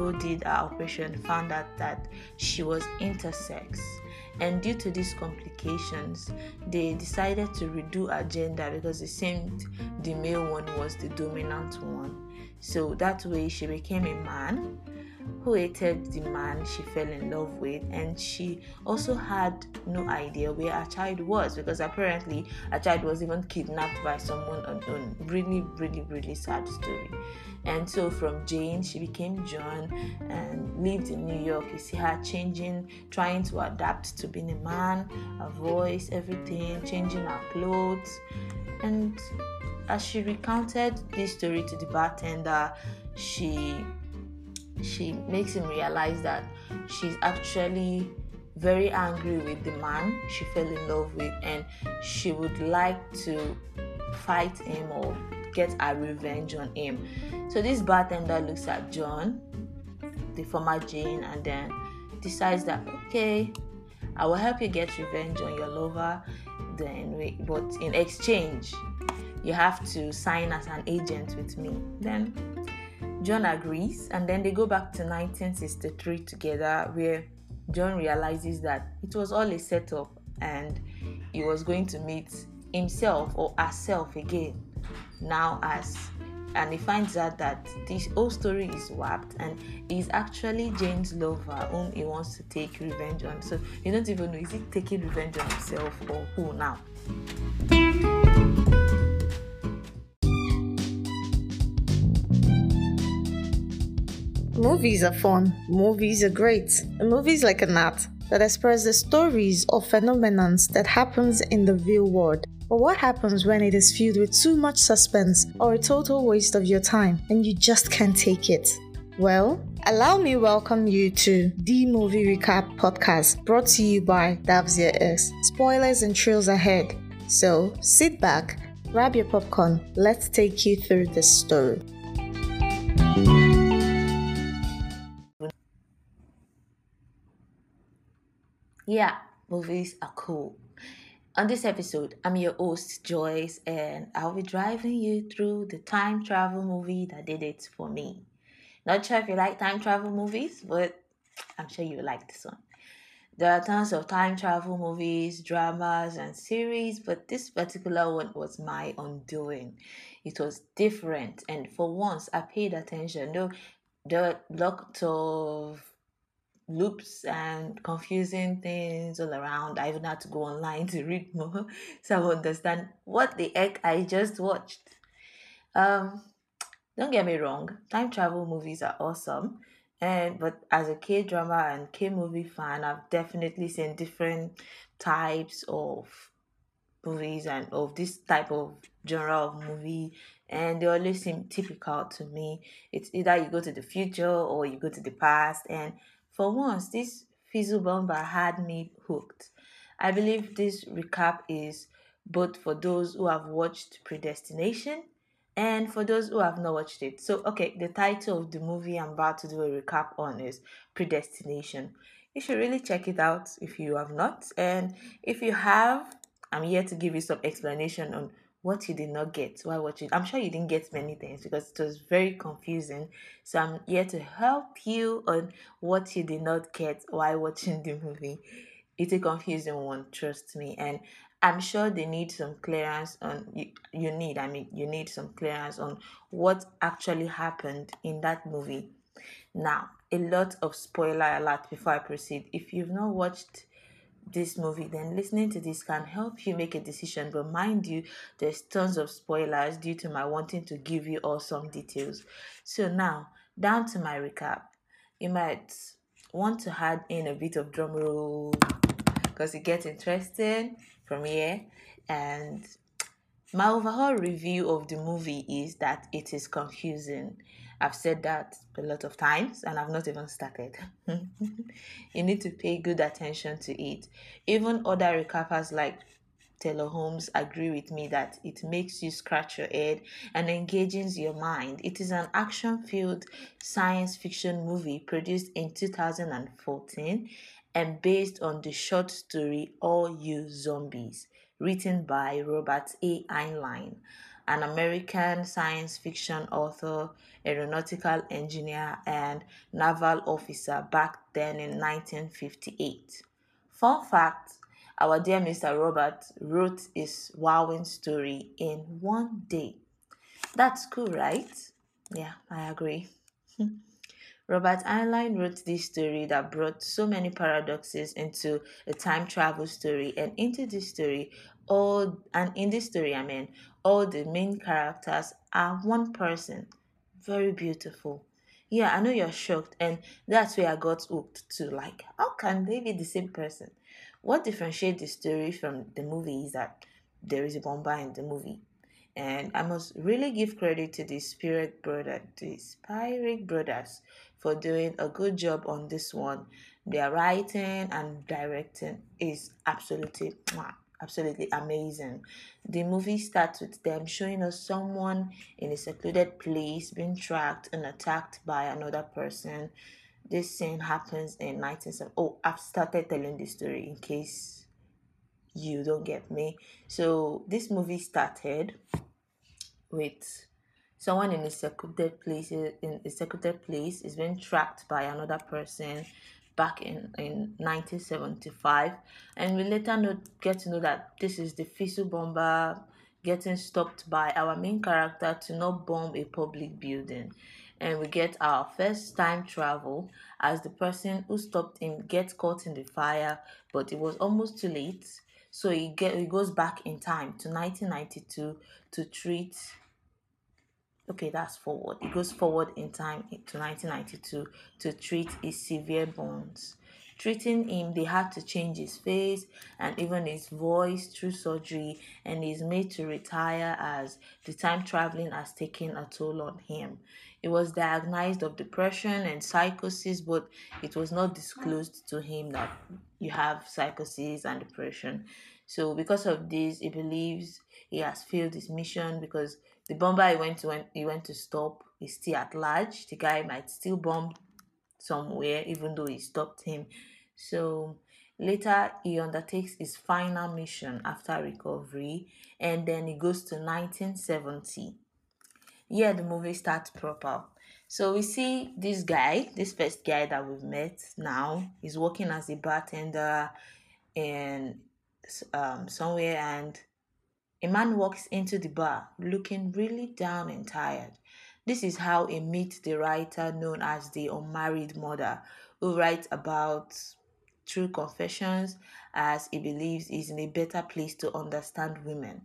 who did our operation found out that she was intersex. And due to these complications, they decided to redo her gender because it seemed the male one was the dominant one. So that way she became a man who hated the man she fell in love with, and she also had no idea where her child was because apparently her child was even kidnapped by someone unknown. Really, really, really sad story. And so from Jane, she became John and lived in New York. You see her changing, trying to adapt to being a man, her voice, everything, changing her clothes. And as she recounted this story to the bartender, she she makes him realize that she's actually very angry with the man she fell in love with and she would like to fight him or get a revenge on him. So this bartender looks at John, the former Jane, and then decides that okay, I will help you get revenge on your lover. Then, but in exchange, you have to sign as an agent with me. Then John agrees, and then they go back to 1963 together, where John realizes that it was all a setup and he was going to meet himself or herself again now as and he finds out that this whole story is warped and he's actually Jane's lover whom he wants to take revenge on. So you don't even know is he taking revenge on himself or who now? Movies are fun. Movies are great. A movie is like an art that expresses the stories or phenomena that happens in the real world. But what happens when it is filled with too much suspense or a total waste of your time and you just can't take it? Well, allow me welcome you to the Movie Recap podcast brought to you by Davzia. Spoilers and thrills ahead. So sit back, grab your popcorn, let's take you through this story. Yeah, movies are cool. On this episode, I'm your host, Joyce, and I'll be driving you through the time travel movie that did it for me. Not sure if you like time travel movies, but I'm sure you like this one. There are tons of time travel movies, dramas, and series, but this particular one was my undoing. It was different, and for once, I paid attention. Though there were lots of loops and confusing things all around. I even had to go online to read more so I understand what the heck I just watched. Um, don't get me wrong, time travel movies are awesome. And but as a K drama and K movie fan, I've definitely seen different types of movies and of this type of genre of movie and they always seem typical to me. It's either you go to the future or you go to the past and for once, this Fizzle Bomber had me hooked. I believe this recap is both for those who have watched Predestination and for those who have not watched it. So, okay, the title of the movie I'm about to do a recap on is Predestination. You should really check it out if you have not. And if you have, I'm here to give you some explanation on what you did not get while watching. I'm sure you didn't get many things because it was very confusing. So I'm here to help you on what you did not get while watching the movie. It's a confusing one, trust me. And I'm sure they need some clearance on you, you need, I mean, you need some clearance on what actually happened in that movie. Now, a lot of spoiler alert before I proceed. If you've not watched this movie, then listening to this can help you make a decision. But mind you, there's tons of spoilers due to my wanting to give you all some details. So now, down to my recap. You might want to add in a bit of drum roll because it gets interesting from here. And my overall review of the movie is that it is confusing. I've said that a lot of times and I've not even started. you need to pay good attention to it. Even other recappers like Taylor Holmes agree with me that it makes you scratch your head and engages your mind. It is an action filled science fiction movie produced in 2014 and based on the short story All You Zombies. Written by Robert A. Heinlein, an American science fiction author, aeronautical engineer, and naval officer back then in 1958. Fun fact our dear Mr. Robert wrote his wowing story in one day. That's cool, right? Yeah, I agree. Robert Heinlein wrote this story that brought so many paradoxes into a time travel story, and into this story, all and in this story, I mean, all the main characters are one person. Very beautiful. Yeah, I know you're shocked, and that's where I got hooked to. Like, how can they be the same person? What differentiates the story from the movie is that there is a bomber in the movie. And I must really give credit to the Spierig brother, the Spierig brothers, for doing a good job on this one. Their writing and directing is absolutely, absolutely amazing. The movie starts with them showing us someone in a secluded place being tracked and attacked by another person this scene happens in 1970. Oh, I've started telling the story in case you don't get me. So this movie started with someone in a secluded place in a secluded place is being tracked by another person back in, in 1975 and we later know, get to know that this is the Fizzle bomber getting stopped by our main character to not bomb a public building. And we get our first time travel as the person who stopped him gets caught in the fire but it was almost too late. So he get he goes back in time to 1992 to treat okay that's forward. He goes forward in time to 1992 to treat his severe burns. Treating him they had to change his face and even his voice through surgery and he's made to retire as the time traveling has taken a toll on him. He was diagnosed of depression and psychosis but it was not disclosed to him that you have psychosis and depression. So because of this he believes he has failed his mission because the bomber he went to when he went to stop is still at large. The guy might still bomb somewhere even though he stopped him. So later he undertakes his final mission after recovery and then he goes to 1970 here the movie starts proper. So we see this guy this first guy that we've met now. He's working as a bartender in um, somewhere and a man walks into the bar looking really down and tired this is how he meets the writer known as the unmarried mother who writes about true confessions as he believes he's in a better place to understand women.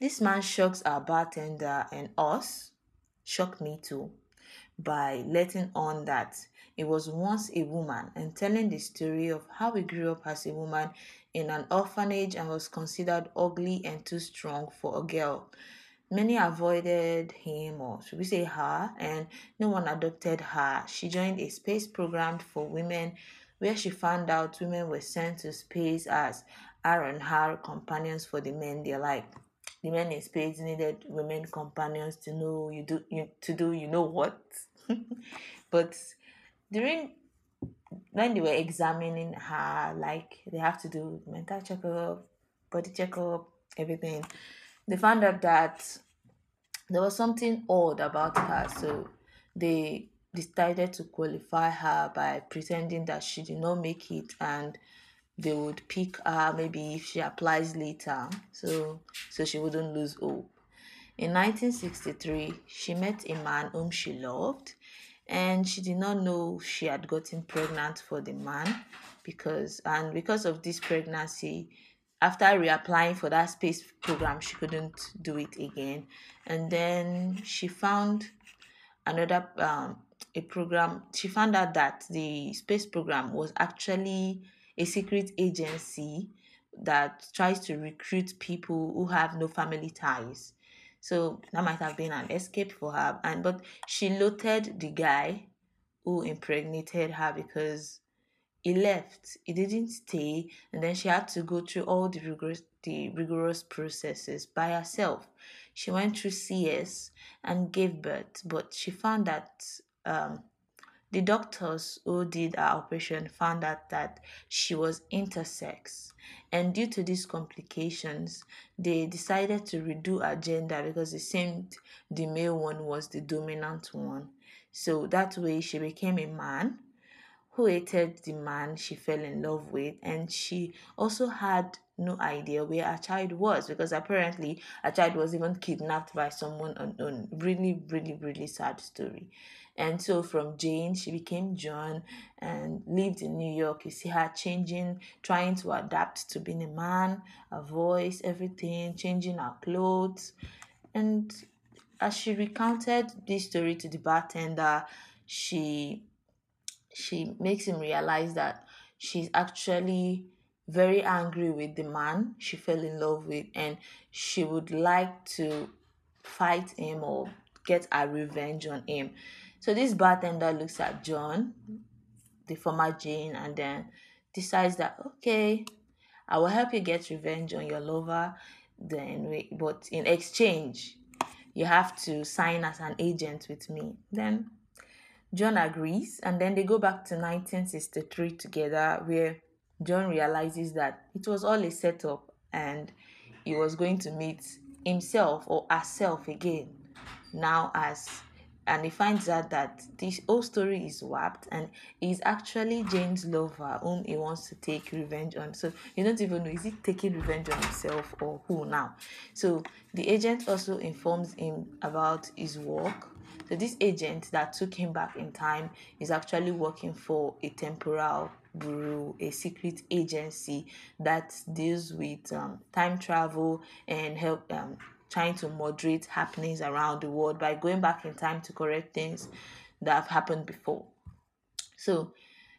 This man shocks our bartender and us, shocked me too, by letting on that he was once a woman and telling the story of how he grew up as a woman in an orphanage and was considered ugly and too strong for a girl. Many avoided him, or should we say her, and no one adopted her. She joined a space program for women where she found out women were sent to space as R and R companions for the men. They're like the men in space needed women companions to know you do you to do you know what. but during when they were examining her, like they have to do mental checkup, body checkup, everything, they found out that there was something odd about her. So they decided to qualify her by pretending that she did not make it and they would pick her maybe if she applies later. So so she wouldn't lose hope. In 1963 she met a man whom she loved and she did not know she had gotten pregnant for the man because and because of this pregnancy after reapplying for that space program she couldn't do it again and then she found another um, a program, she found out that the space program was actually a secret agency that tries to recruit people who have no family ties. So that might have been an escape for her. And but she loaded the guy who impregnated her because he left. He didn't stay, and then she had to go through all the rigorous the rigorous processes by herself. She went through CS and gave birth, but she found that um, The doctors who did her operation found out that she was intersex. And due to these complications, they decided to redo her gender because it seemed the male one was the dominant one. So that way she became a man who hated the man she fell in love with, and she also had no idea where her child was because apparently a child was even kidnapped by someone unknown. Really, really, really sad story. And so from Jane, she became John and lived in New York. You see her changing, trying to adapt to being a man, her voice, everything, changing her clothes. And as she recounted this story to the bartender, she she makes him realize that she's actually very angry with the man she fell in love with and she would like to fight him or get a revenge on him. So this bartender looks at John, the former Jane, and then decides that okay, I will help you get revenge on your lover. Then we, but in exchange, you have to sign as an agent with me. Then John agrees, and then they go back to 1963 together, where John realizes that it was all a setup and he was going to meet himself or herself again now as and he finds out that this whole story is warped and he's actually Jane's lover whom he wants to take revenge on. So you don't even know is he taking revenge on himself or who now. So the agent also informs him about his work so this agent that took him back in time is actually working for a temporal bureau, a secret agency that deals with um, time travel and help um, trying to moderate happenings around the world by going back in time to correct things that have happened before. So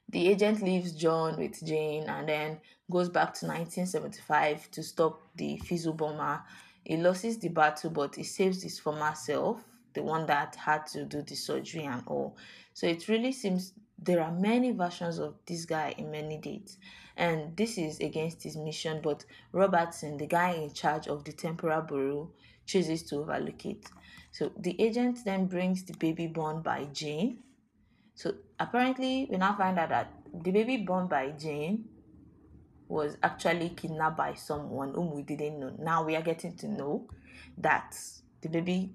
the agent leaves John with Jane and then goes back to 1975 to stop the Fizzle bomber. He loses the battle, but he saves his former self the one that had to do the surgery and all. So it really seems there are many versions of this guy in many dates. And this is against his mission, but Robertson, the guy in charge of the temporal bureau, chooses to overlook it. So the agent then brings the baby born by Jane. So apparently, we now find out that the baby born by Jane was actually kidnapped by someone whom we didn't know. Now we are getting to know that the baby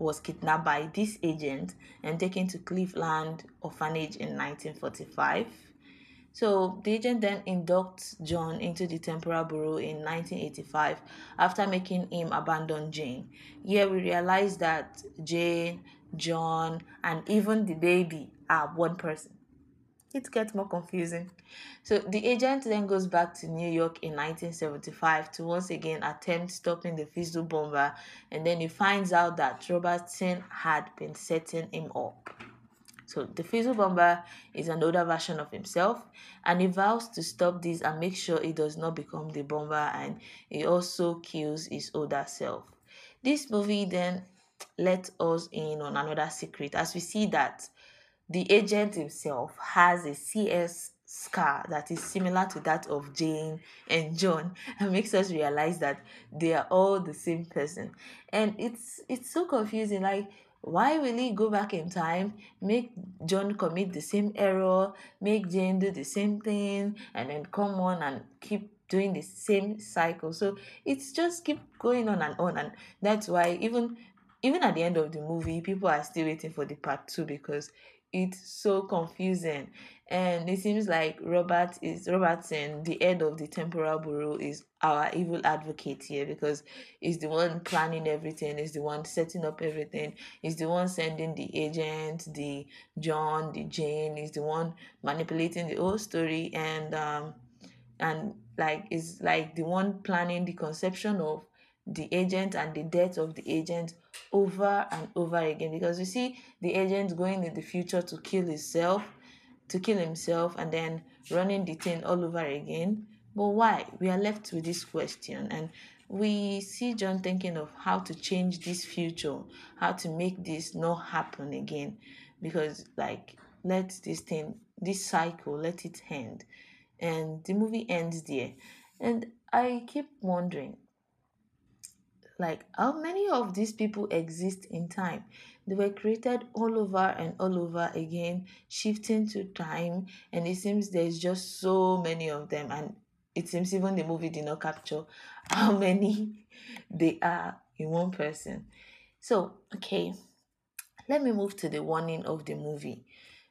was kidnapped by this agent and taken to Cleveland Orphanage in 1945. So the agent then inducts John into the temporal bureau in 1985 after making him abandon Jane. Here we realize that Jane, John, and even the baby are one person it gets more confusing. So the agent then goes back to New York in 1975 to once again attempt stopping the Fizzle bomber, and then he finds out that Robertson had been setting him up. So the Fizzle bomber is an older version of himself, and he vows to stop this and make sure he does not become the bomber, and he also kills his older self. This movie then let us in on another secret as we see that the agent himself has a CS scar that is similar to that of Jane and John and makes us realize that they are all the same person. And it's it's so confusing like why will he go back in time, make John commit the same error, make Jane do the same thing, and then come on and keep doing the same cycle? So it's just keep going on and on, and that's why even even at the end of the movie, people are still waiting for the part two because it's so confusing. And it seems like robert is robertson the head of the temporal bureau is our evil advocate here because he's the one planning everything he's the one setting up everything he's the one sending the agent the john the jane he's the one manipulating the whole story and um and like is like the one planning the conception of the agent and the death of the agent over and over again. Because you see the agent going in the future to kill himself to kill himself and then running the thing all over again. But why? We are left with this question. And we see john thinking of how to change this future how to make this not happen again. Because like let this thing this cycle let it end. And the movie ends there. And i keep wondering Like, how many of these people exist in time? They were created all over and all over again, shifting to time, and it seems there's just so many of them. And it seems even the movie did not capture how many they are in one person. So, okay, let me move to the warning of the movie.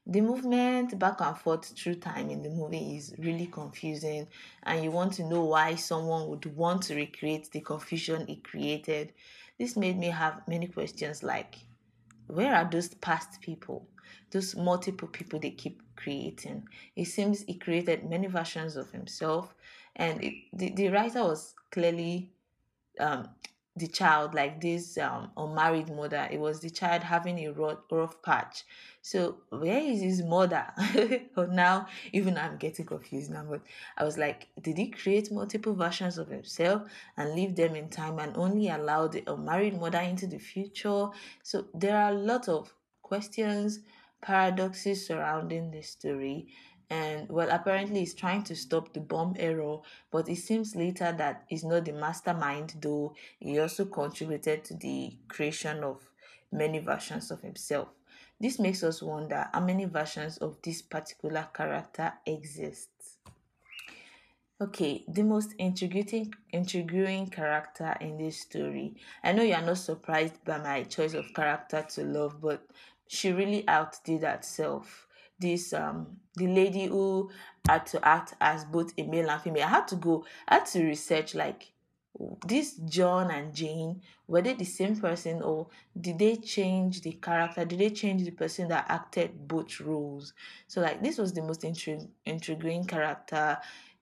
The movement back and forth through time in the movie is really confusing, and you want to know why someone would want to recreate the confusion it created. This made me have many questions like where are those past people? Those multiple people they keep creating. It seems he created many versions of himself, and it, the, the writer was clearly um, the child, like this um, unmarried mother. It was the child having a rough, rough patch. So where is his mother? oh, now even I'm getting confused now. But I was like, did he create multiple versions of himself and leave them in time and only allow the unmarried mother into the future? So there are a lot of questions, paradoxes surrounding the story and well apparently he's trying to stop the bomb error but it seems later that he's not the mastermind though he also contributed to the creation of many versions of himself. This makes us wonder how many versions of this particular character exist. Okay the most intriguing intriguing character in this story. I know you're not surprised by my choice of character to love but she really outdid herself this um the lady who had to act as both a male and female. I had to go, I had to research like this John and Jane, were they the same person or did they change the character? Did they change the person that acted both roles? So like this was the most intrig- intriguing character.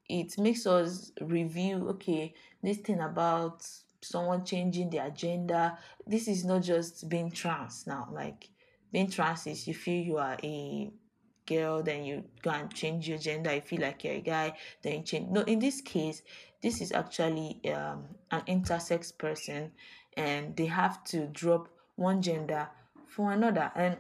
It makes us review, okay, this thing about someone changing the agenda. This is not just being trans now. Like being trans is you feel you are a girl, then you go and change your gender. I feel like you're a guy, then you change. No, in this case, this is actually um, an intersex person, and they have to drop one gender for another. And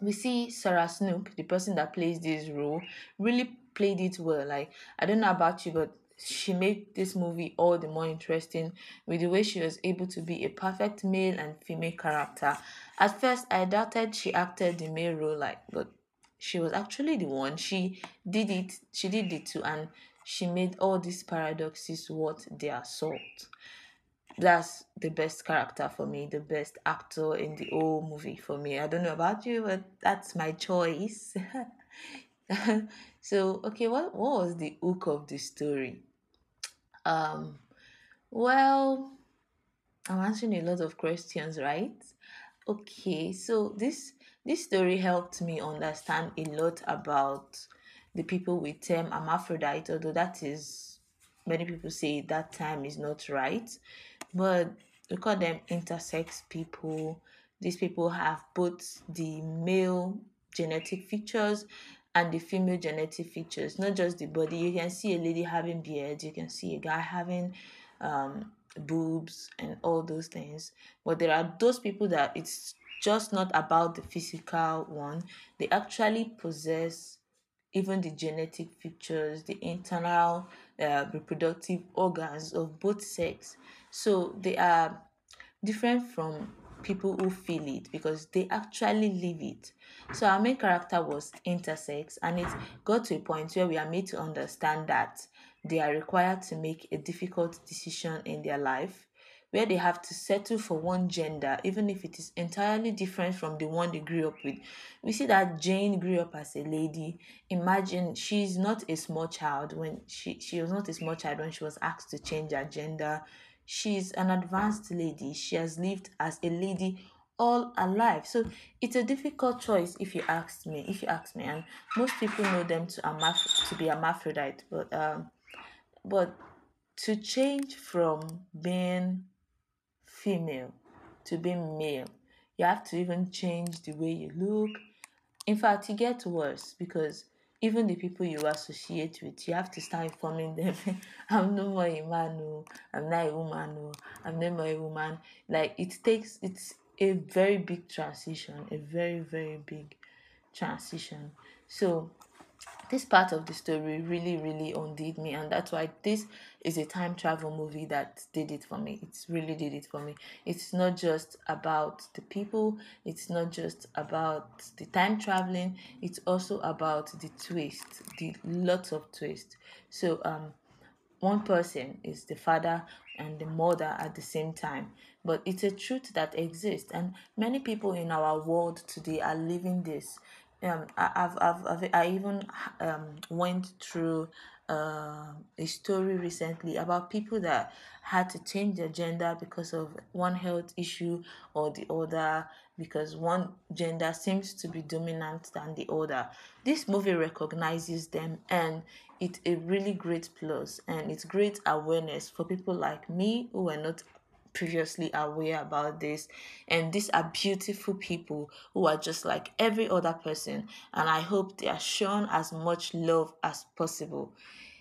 we see Sarah Snook, the person that plays this role, really played it well. Like I don't know about you, but she made this movie all the more interesting with the way she was able to be a perfect male and female character. At first, I doubted she acted the male role like, but she was actually the one she did it she did it too and she made all these paradoxes worth their salt. That's the best character for me the best actor in the whole movie for me. I don't know about you but that's my choice. So okay what, what was the hook of the story? Um well i'm answering a lot of questions right? Okay so this this story helped me understand a lot about the people with term hermaphrodite, although that is many people say that time is not right. But we call them intersex people. These people have both the male genetic features and the female genetic features, not just the body. You can see a lady having beards, you can see a guy having um, boobs and all those things. But there are those people that it's just not about the physical one. They actually possess even the genetic features, the internal uh, reproductive organs of both sex. So they are different from people who feel it because they actually live it. So our main character was intersex, and it got to a point where we are made to understand that they are required to make a difficult decision in their life where they have to settle for one gender, even if it is entirely different from the one they grew up with. We see that Jane grew up as a lady. Imagine she's not a small child when she, she was not a small child when she was asked to change her gender. She's an advanced lady. She has lived as a lady all alive. So it's a difficult choice if you ask me. If you ask me, and most people know them to amaph- to be hermaphrodite, but um, but to change from being female to being male. You have to even change the way you look. In fact, it gets worse because even the people you associate with, you have to start informing them, I'm no more a man, no, I'm not a woman, no, I'm no more a woman. Like it takes, it's a very big transition, a very, very big transition. So this part of the story really really undid me and that's why this is a time travel movie that did it for me. It's really did it for me. It's not just about the people it's not just about the time traveling it's also about the twist the lots of twist. So um one person is the father and the mother at the same time but it's a truth that exists and many people in our world today are living this um I, I've, I've, I've I even um went through uh, a story recently about people that had to change their gender because of one health issue or the other because one gender seems to be dominant than the other. This movie recognizes them and it's a really great plus and it's great awareness for people like me who are not previously aware about this. And these are beautiful people who are just like every other person. And i hope they are shown as much love as possible.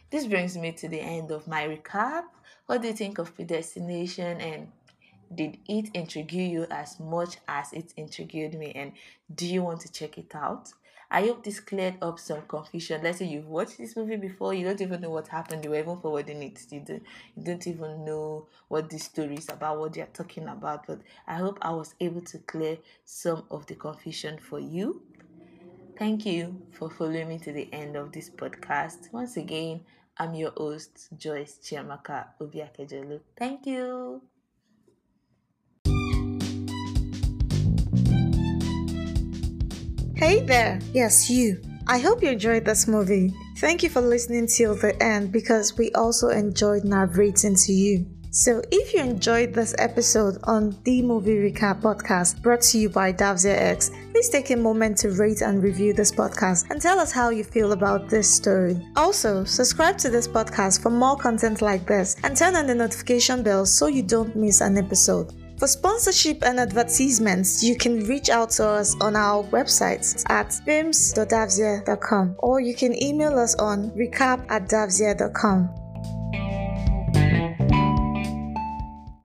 This brings me to the end of my recap. What do you think of predestination? And did it intrigue you as much as it intrigued me? And do you want to check it out I hope this cleared up some confusion. Let's say you've watched this movie before, you don't even know what happened, you were even forwarding it. You don't, you don't even know what this story is about, what they're talking about. But I hope I was able to clear some of the confusion for you. Thank you for following me to the end of this podcast. Once again, I'm your host, Joyce Chiamaka Obiakejelu. Thank you. Hey there! Yes, you. I hope you enjoyed this movie. Thank you for listening till the end because we also enjoyed narrating to you. So, if you enjoyed this episode on the Movie Recap podcast brought to you by Davzia X, please take a moment to rate and review this podcast and tell us how you feel about this story. Also, subscribe to this podcast for more content like this and turn on the notification bell so you don't miss an episode. For sponsorship and advertisements, you can reach out to us on our website at films.davzia.com or you can email us on recap at davzia.com.